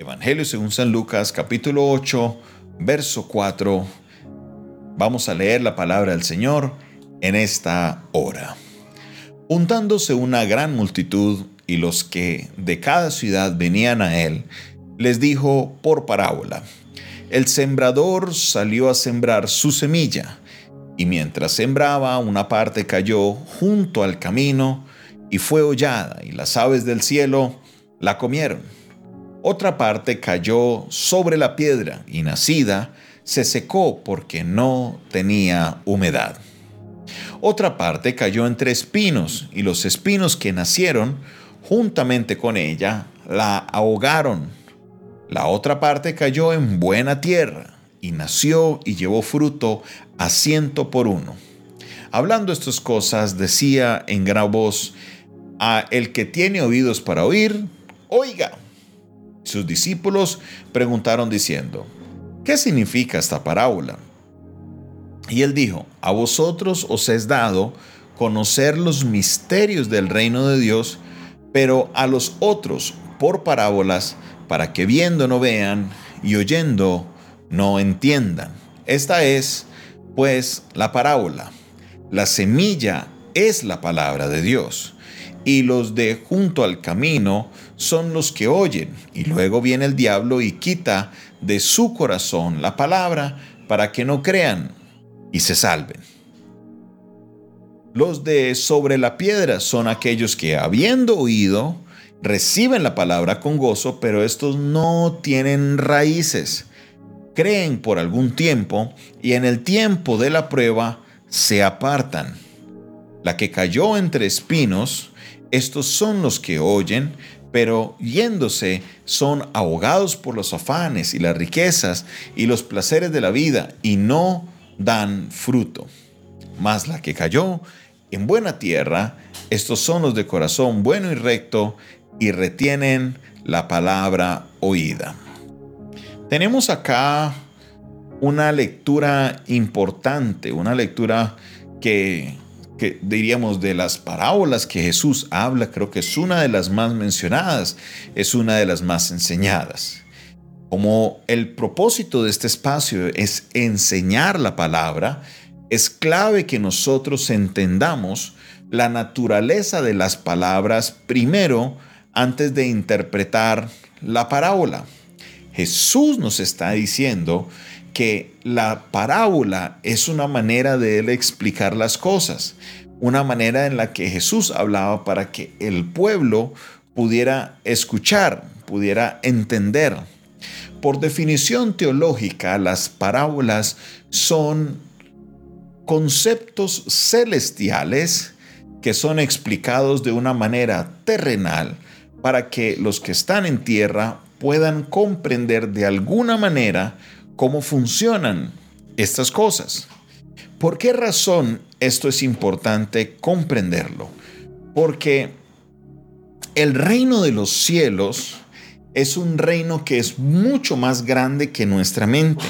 Evangelio según San Lucas capítulo 8, verso 4. Vamos a leer la palabra del Señor en esta hora. Juntándose una gran multitud y los que de cada ciudad venían a él, les dijo por parábola, el sembrador salió a sembrar su semilla, y mientras sembraba una parte cayó junto al camino y fue hollada, y las aves del cielo la comieron. Otra parte cayó sobre la piedra y nacida se secó porque no tenía humedad. Otra parte cayó entre espinos y los espinos que nacieron juntamente con ella la ahogaron. La otra parte cayó en buena tierra y nació y llevó fruto a ciento por uno. Hablando estas cosas, decía en gran voz, a el que tiene oídos para oír, oiga. Sus discípulos preguntaron diciendo, ¿qué significa esta parábola? Y él dijo, a vosotros os es dado conocer los misterios del reino de Dios, pero a los otros por parábolas, para que viendo no vean y oyendo no entiendan. Esta es, pues, la parábola. La semilla es la palabra de Dios y los de junto al camino son los que oyen, y luego viene el diablo y quita de su corazón la palabra para que no crean y se salven. Los de sobre la piedra son aquellos que habiendo oído, reciben la palabra con gozo, pero estos no tienen raíces. Creen por algún tiempo y en el tiempo de la prueba se apartan. La que cayó entre espinos, estos son los que oyen, pero yéndose son ahogados por los afanes y las riquezas y los placeres de la vida y no dan fruto. Mas la que cayó en buena tierra, estos son los de corazón bueno y recto y retienen la palabra oída. Tenemos acá una lectura importante, una lectura que que diríamos de las parábolas que Jesús habla, creo que es una de las más mencionadas, es una de las más enseñadas. Como el propósito de este espacio es enseñar la palabra, es clave que nosotros entendamos la naturaleza de las palabras primero antes de interpretar la parábola. Jesús nos está diciendo que la parábola es una manera de él explicar las cosas, una manera en la que Jesús hablaba para que el pueblo pudiera escuchar, pudiera entender. Por definición teológica, las parábolas son conceptos celestiales que son explicados de una manera terrenal para que los que están en tierra puedan comprender de alguna manera cómo funcionan estas cosas. ¿Por qué razón esto es importante comprenderlo? Porque el reino de los cielos es un reino que es mucho más grande que nuestra mente.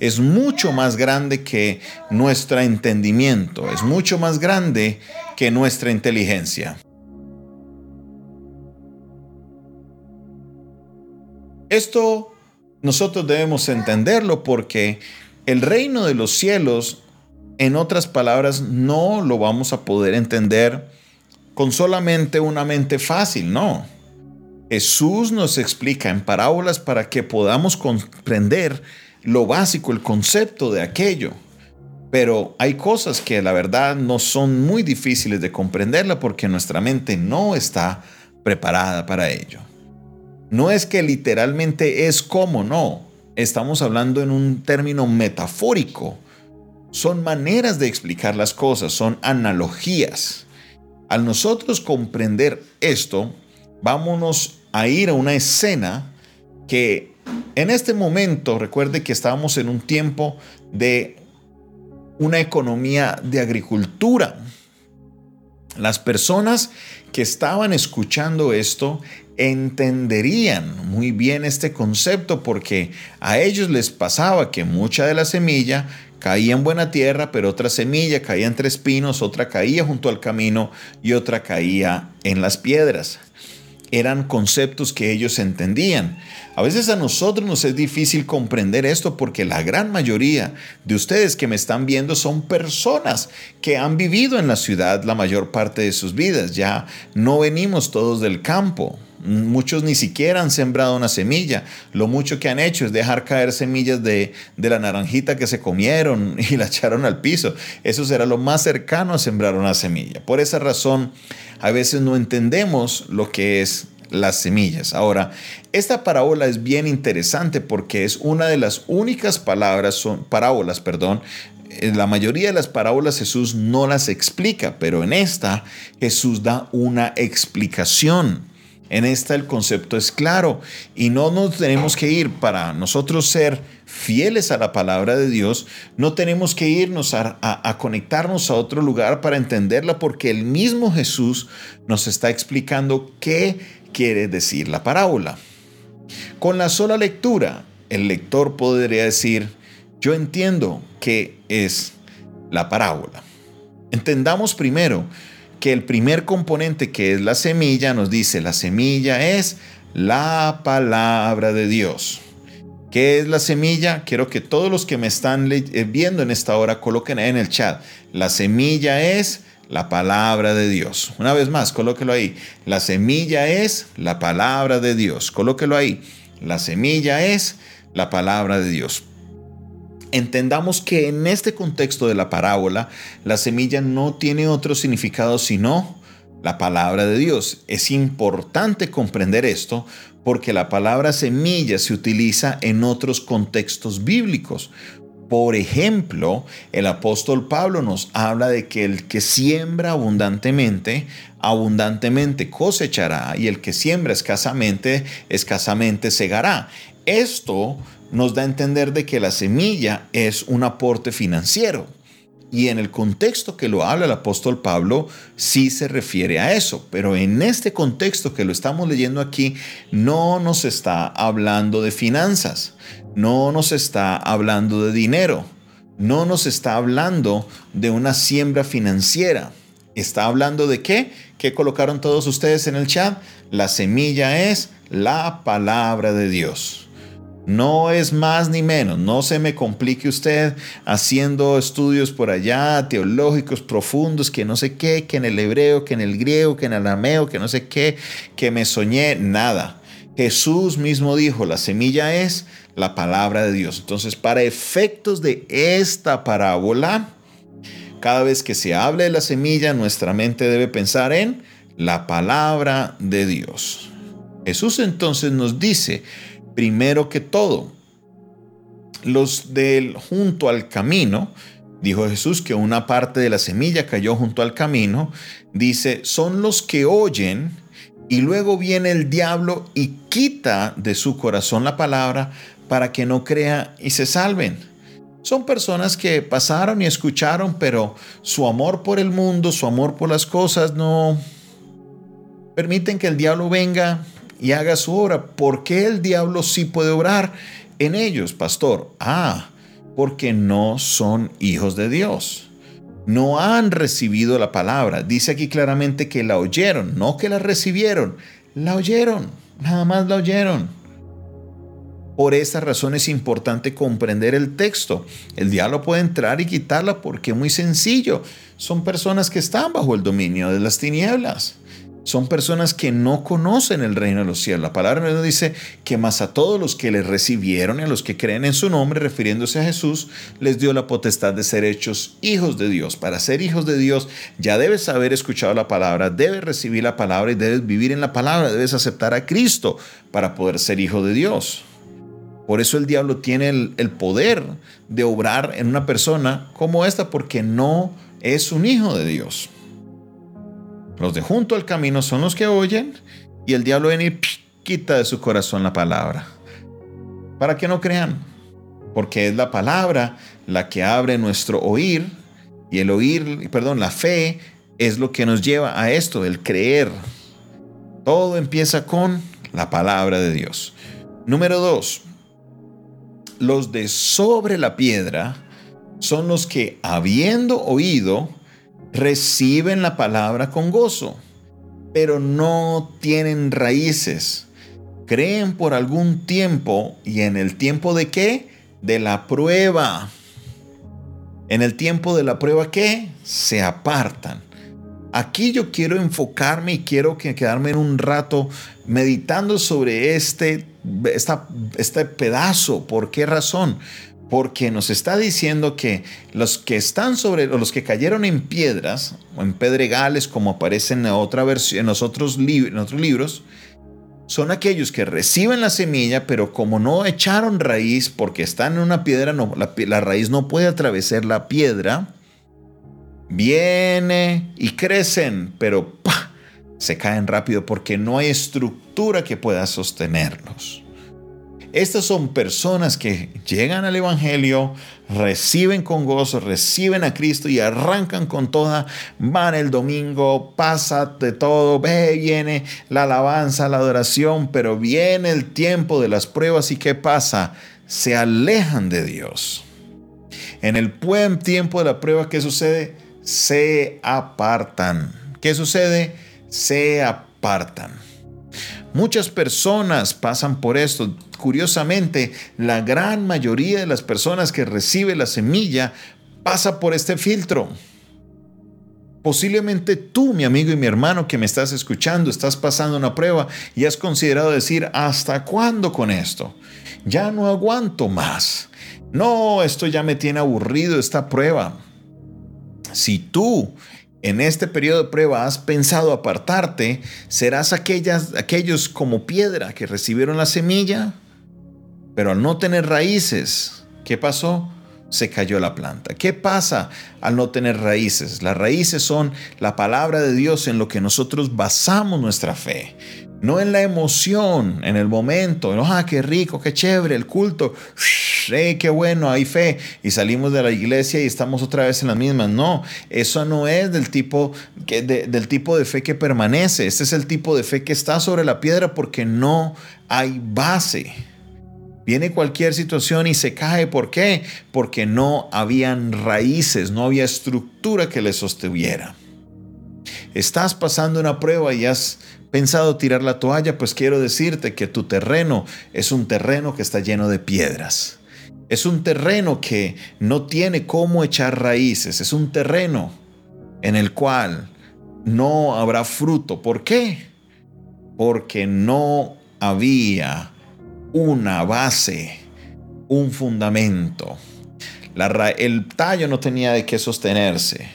Es mucho más grande que nuestro entendimiento. Es mucho más grande que nuestra inteligencia. Esto nosotros debemos entenderlo porque el reino de los cielos, en otras palabras, no lo vamos a poder entender con solamente una mente fácil, no. Jesús nos explica en parábolas para que podamos comprender lo básico, el concepto de aquello. Pero hay cosas que la verdad no son muy difíciles de comprenderla porque nuestra mente no está preparada para ello. No es que literalmente es como, no. Estamos hablando en un término metafórico. Son maneras de explicar las cosas, son analogías. Al nosotros comprender esto, vámonos a ir a una escena que en este momento, recuerde que estábamos en un tiempo de una economía de agricultura. Las personas que estaban escuchando esto entenderían muy bien este concepto porque a ellos les pasaba que mucha de la semilla caía en buena tierra, pero otra semilla caía entre espinos, otra caía junto al camino y otra caía en las piedras. Eran conceptos que ellos entendían. A veces a nosotros nos es difícil comprender esto porque la gran mayoría de ustedes que me están viendo son personas que han vivido en la ciudad la mayor parte de sus vidas. Ya no venimos todos del campo. Muchos ni siquiera han sembrado una semilla. Lo mucho que han hecho es dejar caer semillas de, de, la naranjita que se comieron y la echaron al piso. Eso será lo más cercano a sembrar una semilla. Por esa razón, a veces no entendemos lo que es las semillas. Ahora, esta parábola es bien interesante porque es una de las únicas palabras, son parábolas, perdón. La mayoría de las parábolas Jesús no las explica, pero en esta Jesús da una explicación. En esta el concepto es claro y no nos tenemos que ir para nosotros ser fieles a la palabra de Dios, no tenemos que irnos a, conectarnos a otro lugar para entenderla porque el mismo Jesús nos está explicando qué quiere decir la parábola. Con la sola lectura, el lector podría decir, yo entiendo qué es la parábola. Entendamos primero que el primer componente que es la semilla nos dice, la semilla es la palabra de Dios. ¿Qué es la semilla? Quiero que todos los que me están eh, viendo en esta hora coloquen en el chat. La semilla es la palabra de Dios. Una vez más, colóquelo ahí. La semilla es la palabra de Dios. Colóquelo ahí. La semilla es la palabra de Dios entendamos que en este contexto de la parábola, la semilla no tiene otro significado sino la palabra de Dios. Es importante comprender esto porque la palabra semilla se utiliza en otros contextos bíblicos. Por ejemplo, el apóstol Pablo nos habla de que el que siembra abundantemente, abundantemente cosechará y el que siembra escasamente, escasamente segará. Esto nos da a entender de que la semilla es un aporte financiero. Y en el contexto que lo habla el apóstol Pablo, sí se refiere a eso. Pero en este contexto que lo estamos leyendo aquí, no nos está hablando de finanzas, no nos está hablando de dinero, no nos está hablando de una siembra financiera. ¿Está hablando de qué? ¿Qué colocaron todos ustedes en el chat? La semilla es la palabra de Dios. No es más ni menos. No se me complique usted haciendo estudios por allá, teológicos profundos, que no sé qué, que en el hebreo, que en el griego, que en el arameo, que no sé qué, que me soñé, nada. Jesús mismo dijo, la semilla es la palabra de Dios. Entonces, para efectos de esta parábola, cada vez que se hable de la semilla, nuestra mente debe pensar en la palabra de Dios. Jesús entonces nos dice, primero que todo. Los del junto al camino, dijo Jesús que una parte de la semilla cayó junto al camino, dice, son los que oyen y luego viene el diablo y quita de su corazón la palabra para que no crea y se salven. Son personas que pasaron y escucharon, pero su amor por el mundo, su amor por las cosas no permiten que el diablo venga y haga su obra. ¿Por qué el diablo sí puede obrar en ellos, pastor? Ah, porque no son hijos de Dios. No han recibido la palabra. Dice aquí claramente que la oyeron, no que la recibieron. La oyeron, nada más la oyeron. Por esa razón es importante comprender el texto. El diablo puede entrar y quitarla porque es muy sencillo. Son personas que están bajo el dominio de las tinieblas son personas que no conocen el reino de los cielos. La palabra nos dice que más a todos los que le recibieron y a los que creen en su nombre, refiriéndose a Jesús, les dio la potestad de ser hechos hijos de Dios. Para ser hijos de Dios ya debes haber escuchado la palabra, debes recibir la palabra y debes vivir en la palabra, debes aceptar a Cristo para poder ser hijo de Dios. Por eso el diablo tiene el, el poder de obrar en una persona como esta porque no es un hijo de Dios. Los de junto al camino son los que oyen y el diablo viene y quita de su corazón la palabra. Para que no crean, porque es la palabra la que abre nuestro oír y el oír, perdón, la fe es lo que nos lleva a esto, el creer. Todo empieza con la palabra de Dios. Número dos, los de sobre la piedra son los que, habiendo oído, reciben la palabra con gozo. pero no tienen raíces. Creen por algún tiempo y en el tiempo de qué? De la prueba. En el tiempo de la prueba qué? Se apartan. Aquí yo quiero enfocarme y quiero quedarme en un rato meditando sobre este, este pedazo. ¿Por qué razón? Porque nos está diciendo que los que están sobre, los que cayeron en piedras o en pedregales, como aparece en, otra versión, en, otros, libros, son aquellos que reciben la semilla, pero como no echaron raíz, porque están en una piedra, la, raíz no puede atravesar la piedra, viene y crecen, pero se caen rápido porque no hay estructura que pueda sostenerlos. Estas son personas que llegan al Evangelio, reciben con gozo, reciben a Cristo y arrancan con toda, van el domingo, pasa de todo, ve, viene la alabanza, la adoración, pero viene el tiempo de las pruebas y ¿qué pasa? Se alejan de Dios. En el buen tiempo de la prueba, ¿qué sucede? Se apartan. ¿Qué sucede? Se apartan. Muchas personas pasan por esto. Curiosamente, la gran mayoría de las personas que recibe la semilla pasa por este filtro. Posiblemente tú, mi amigo y mi hermano que me estás escuchando, estás pasando una prueba y has considerado decir, ¿hasta cuándo con esto? Ya no aguanto más. No, esto ya me tiene aburrido esta prueba. Si tú en este periodo de prueba has pensado apartarte, serás aquellas, aquellos como piedra que recibieron la semilla, pero al no tener raíces, ¿qué pasó? Se cayó la planta. ¿Qué pasa al no tener raíces? Las raíces son la palabra de Dios en lo que nosotros basamos nuestra fe no en la emoción, en el momento, ah, qué rico, qué chévere, el culto, qué bueno, hay fe, y salimos de la iglesia y estamos otra vez en las mismas. No, eso no es del tipo, del tipo de fe que permanece, este es el tipo de fe que está sobre la piedra porque no hay base. Viene cualquier situación y se cae. ¿Por qué? Porque no habían raíces, no había estructura que le sostuviera. Estás pasando una prueba y has pensado tirar la toalla, pues quiero decirte que tu terreno es un terreno que está lleno de piedras. Es un terreno que no tiene cómo echar raíces. Es un terreno en el cual no habrá fruto. ¿Por qué? Porque no había una base, un fundamento. el tallo no tenía de qué sostenerse.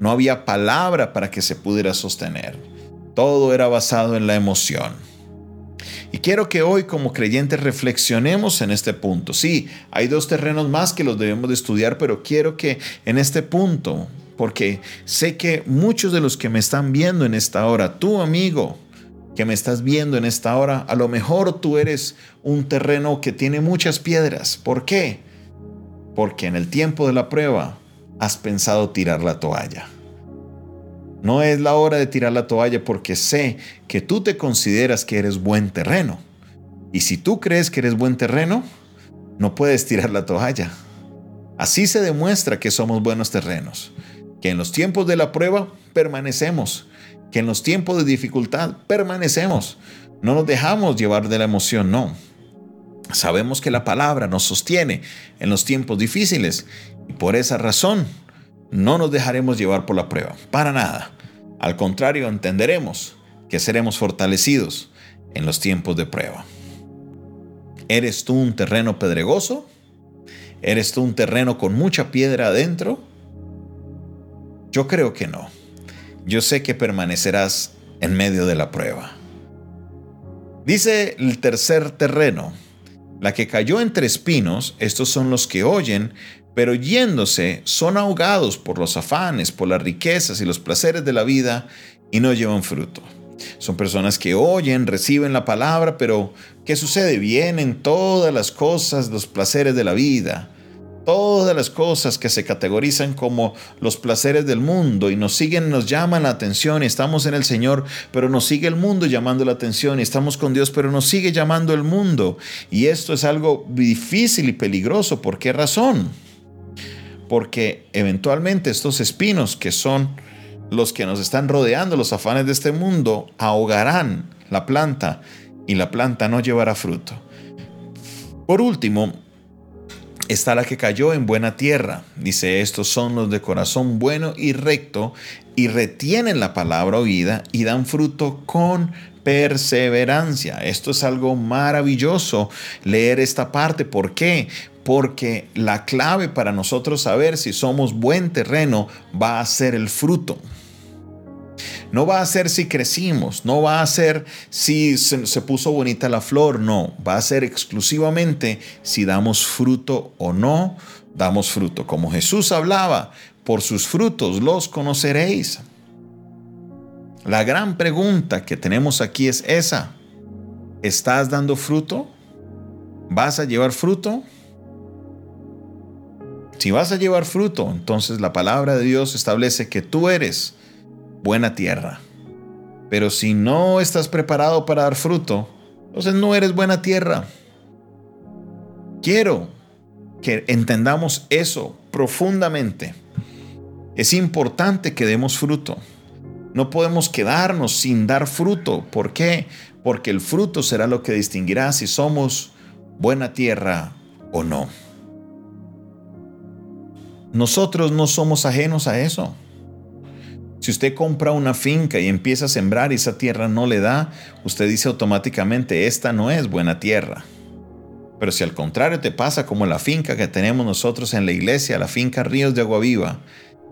No había palabra para que se pudiera sostener. Todo era basado en la emoción. Y quiero que hoy como creyentes reflexionemos en este punto. Sí, hay dos terrenos más que los debemos de estudiar, pero quiero que en este punto, porque sé que muchos de los que me están viendo en esta hora, tú amigo que me estás viendo en esta hora, a lo mejor tú eres un terreno que tiene muchas piedras. ¿Por qué? Porque en el tiempo de la prueba has pensado tirar la toalla. No es la hora de tirar la toalla porque sé que tú te consideras que eres buen terreno. Y si tú crees que eres buen terreno, no puedes tirar la toalla. Así se demuestra que somos buenos terrenos, que en los tiempos de la prueba permanecemos, que en los tiempos de dificultad permanecemos. No nos dejamos llevar de la emoción, no. Sabemos que la palabra nos sostiene en los tiempos difíciles y por esa razón no nos dejaremos llevar por la prueba, para nada. Al contrario, entenderemos que seremos fortalecidos en los tiempos de prueba. ¿Eres tú un terreno pedregoso? ¿Eres tú un terreno con mucha piedra adentro? Yo creo que no. Yo sé que permanecerás en medio de la prueba. Dice el tercer terreno, la que cayó entre espinos, estos son los que oyen, pero yéndose son ahogados por los afanes, por las riquezas y los placeres de la vida y no llevan fruto. Son personas que oyen, reciben la palabra, pero ¿qué sucede? Vienen todas las cosas, los placeres de la vida, todas las cosas que se categorizan como los placeres del mundo y nos siguen, nos llaman la atención y estamos en el Señor, pero nos sigue el mundo llamando la atención y estamos con Dios, pero nos sigue llamando el mundo. Y esto es algo difícil y peligroso. ¿Por qué razón? porque eventualmente estos espinos que son los que nos están rodeando, los afanes de este mundo, ahogarán la planta y la planta no llevará fruto. Por último, está la que cayó en buena tierra. Dice, estos son los de corazón bueno y recto y retienen la palabra oída y dan fruto con perseverancia. Esto es algo maravilloso leer esta parte. ¿Por qué? Porque la clave para nosotros saber si somos buen terreno va a ser el fruto. No va a ser si crecimos, no va a ser si se, puso bonita la flor, no, va a ser exclusivamente si damos fruto o no damos fruto. Como Jesús hablaba, por sus frutos los conoceréis. La gran pregunta que tenemos aquí es esa. ¿Estás dando fruto? ¿Vas a llevar fruto? Si vas a llevar fruto, entonces la palabra de Dios establece que tú eres buena tierra. Pero si no estás preparado para dar fruto, entonces no eres buena tierra. Quiero que entendamos eso profundamente. Es importante que demos fruto. No podemos quedarnos sin dar fruto. ¿Por qué? Porque el fruto será lo que distinguirá si somos buena tierra o no. Nosotros no somos ajenos a eso. Si usted compra una finca y empieza a sembrar y esa tierra no le da, usted dice automáticamente, esta no es buena tierra. Pero si al contrario te pasa como la finca que tenemos nosotros en la iglesia, la finca Ríos de Agua Viva,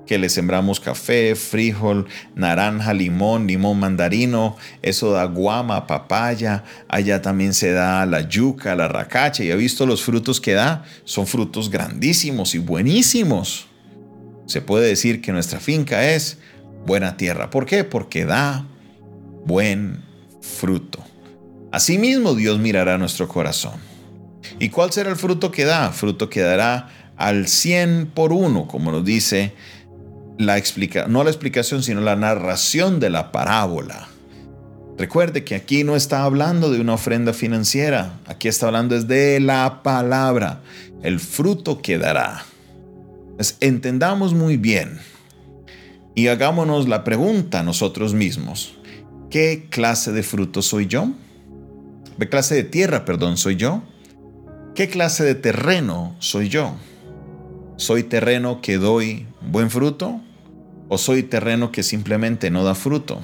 que le sembramos café, frijol, naranja, limón, limón mandarino, eso da guama, papaya, allá también se da la yuca, la racacha, y ha visto los frutos que da, son frutos grandísimos y buenísimos. Se puede decir que nuestra finca es buena tierra. ¿Por qué? Porque da buen fruto. Asimismo Dios mirará nuestro corazón. ¿Y cuál será el fruto que da? Fruto que dará al 100 por uno, como nos dice la explica, no la explicación, sino la narración de la parábola. Recuerde que aquí no está hablando de una ofrenda financiera, aquí está hablando es de la palabra, el fruto que dará. Entendamos muy bien y hagámonos la pregunta nosotros mismos, ¿qué clase de fruto soy yo? ¿Qué clase de tierra, perdón, soy yo? ¿Qué clase de terreno soy yo? ¿Soy terreno que doy buen fruto? ¿O soy terreno que simplemente no da fruto?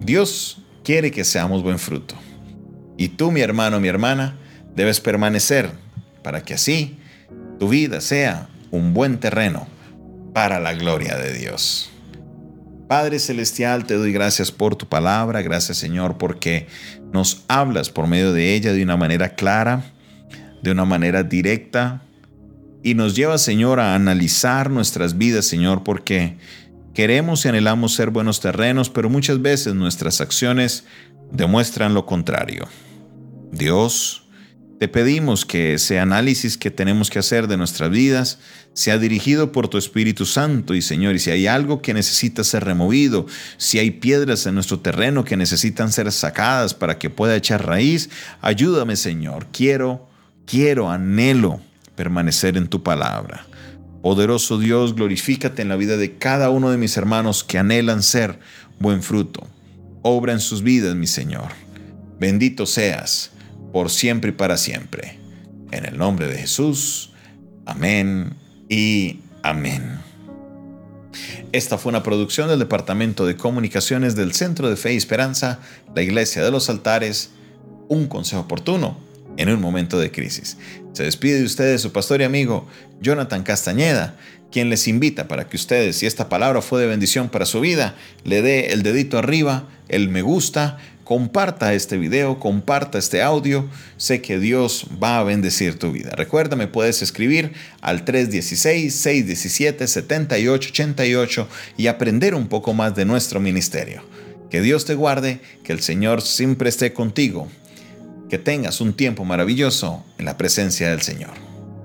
Dios quiere que seamos buen fruto. Y tú, mi hermano, mi hermana, debes permanecer para que así tu vida sea un buen terreno para la gloria de Dios. Padre Celestial, te doy gracias por tu palabra, gracias Señor porque nos hablas por medio de ella de una manera clara, de una manera directa, y nos lleva Señor a analizar nuestras vidas, Señor, porque queremos y anhelamos ser buenos terrenos, pero muchas veces nuestras acciones demuestran lo contrario. Dios, te pedimos que ese análisis que tenemos que hacer de nuestras vidas sea dirigido por tu Espíritu Santo y Señor, y si hay algo que necesita ser removido, si hay piedras en nuestro terreno que necesitan ser sacadas para que pueda echar raíz, ayúdame Señor, quiero, quiero, anhelo permanecer en tu palabra. Poderoso Dios, glorifícate en la vida de cada uno de mis hermanos que anhelan ser buen fruto. Obra en sus vidas, mi Señor. Bendito seas por siempre y para siempre. En el nombre de Jesús. Amén y amén. Esta fue una producción del Departamento de Comunicaciones del Centro de Fe y Esperanza, la Iglesia de los Altares, un consejo oportuno en un momento de crisis. Se despide de ustedes su pastor y amigo Jonathan Castañeda, quien les invita para que ustedes, si esta palabra fue de bendición para su vida, le dé el dedito arriba, el me gusta, comparta este video, comparta este audio. Sé que Dios va a bendecir tu vida. Recuerda, me puedes escribir al 316-617-7888 y aprender un poco más de nuestro ministerio. Que Dios te guarde, que el Señor siempre esté contigo. Que tengas un tiempo maravilloso en la presencia del Señor.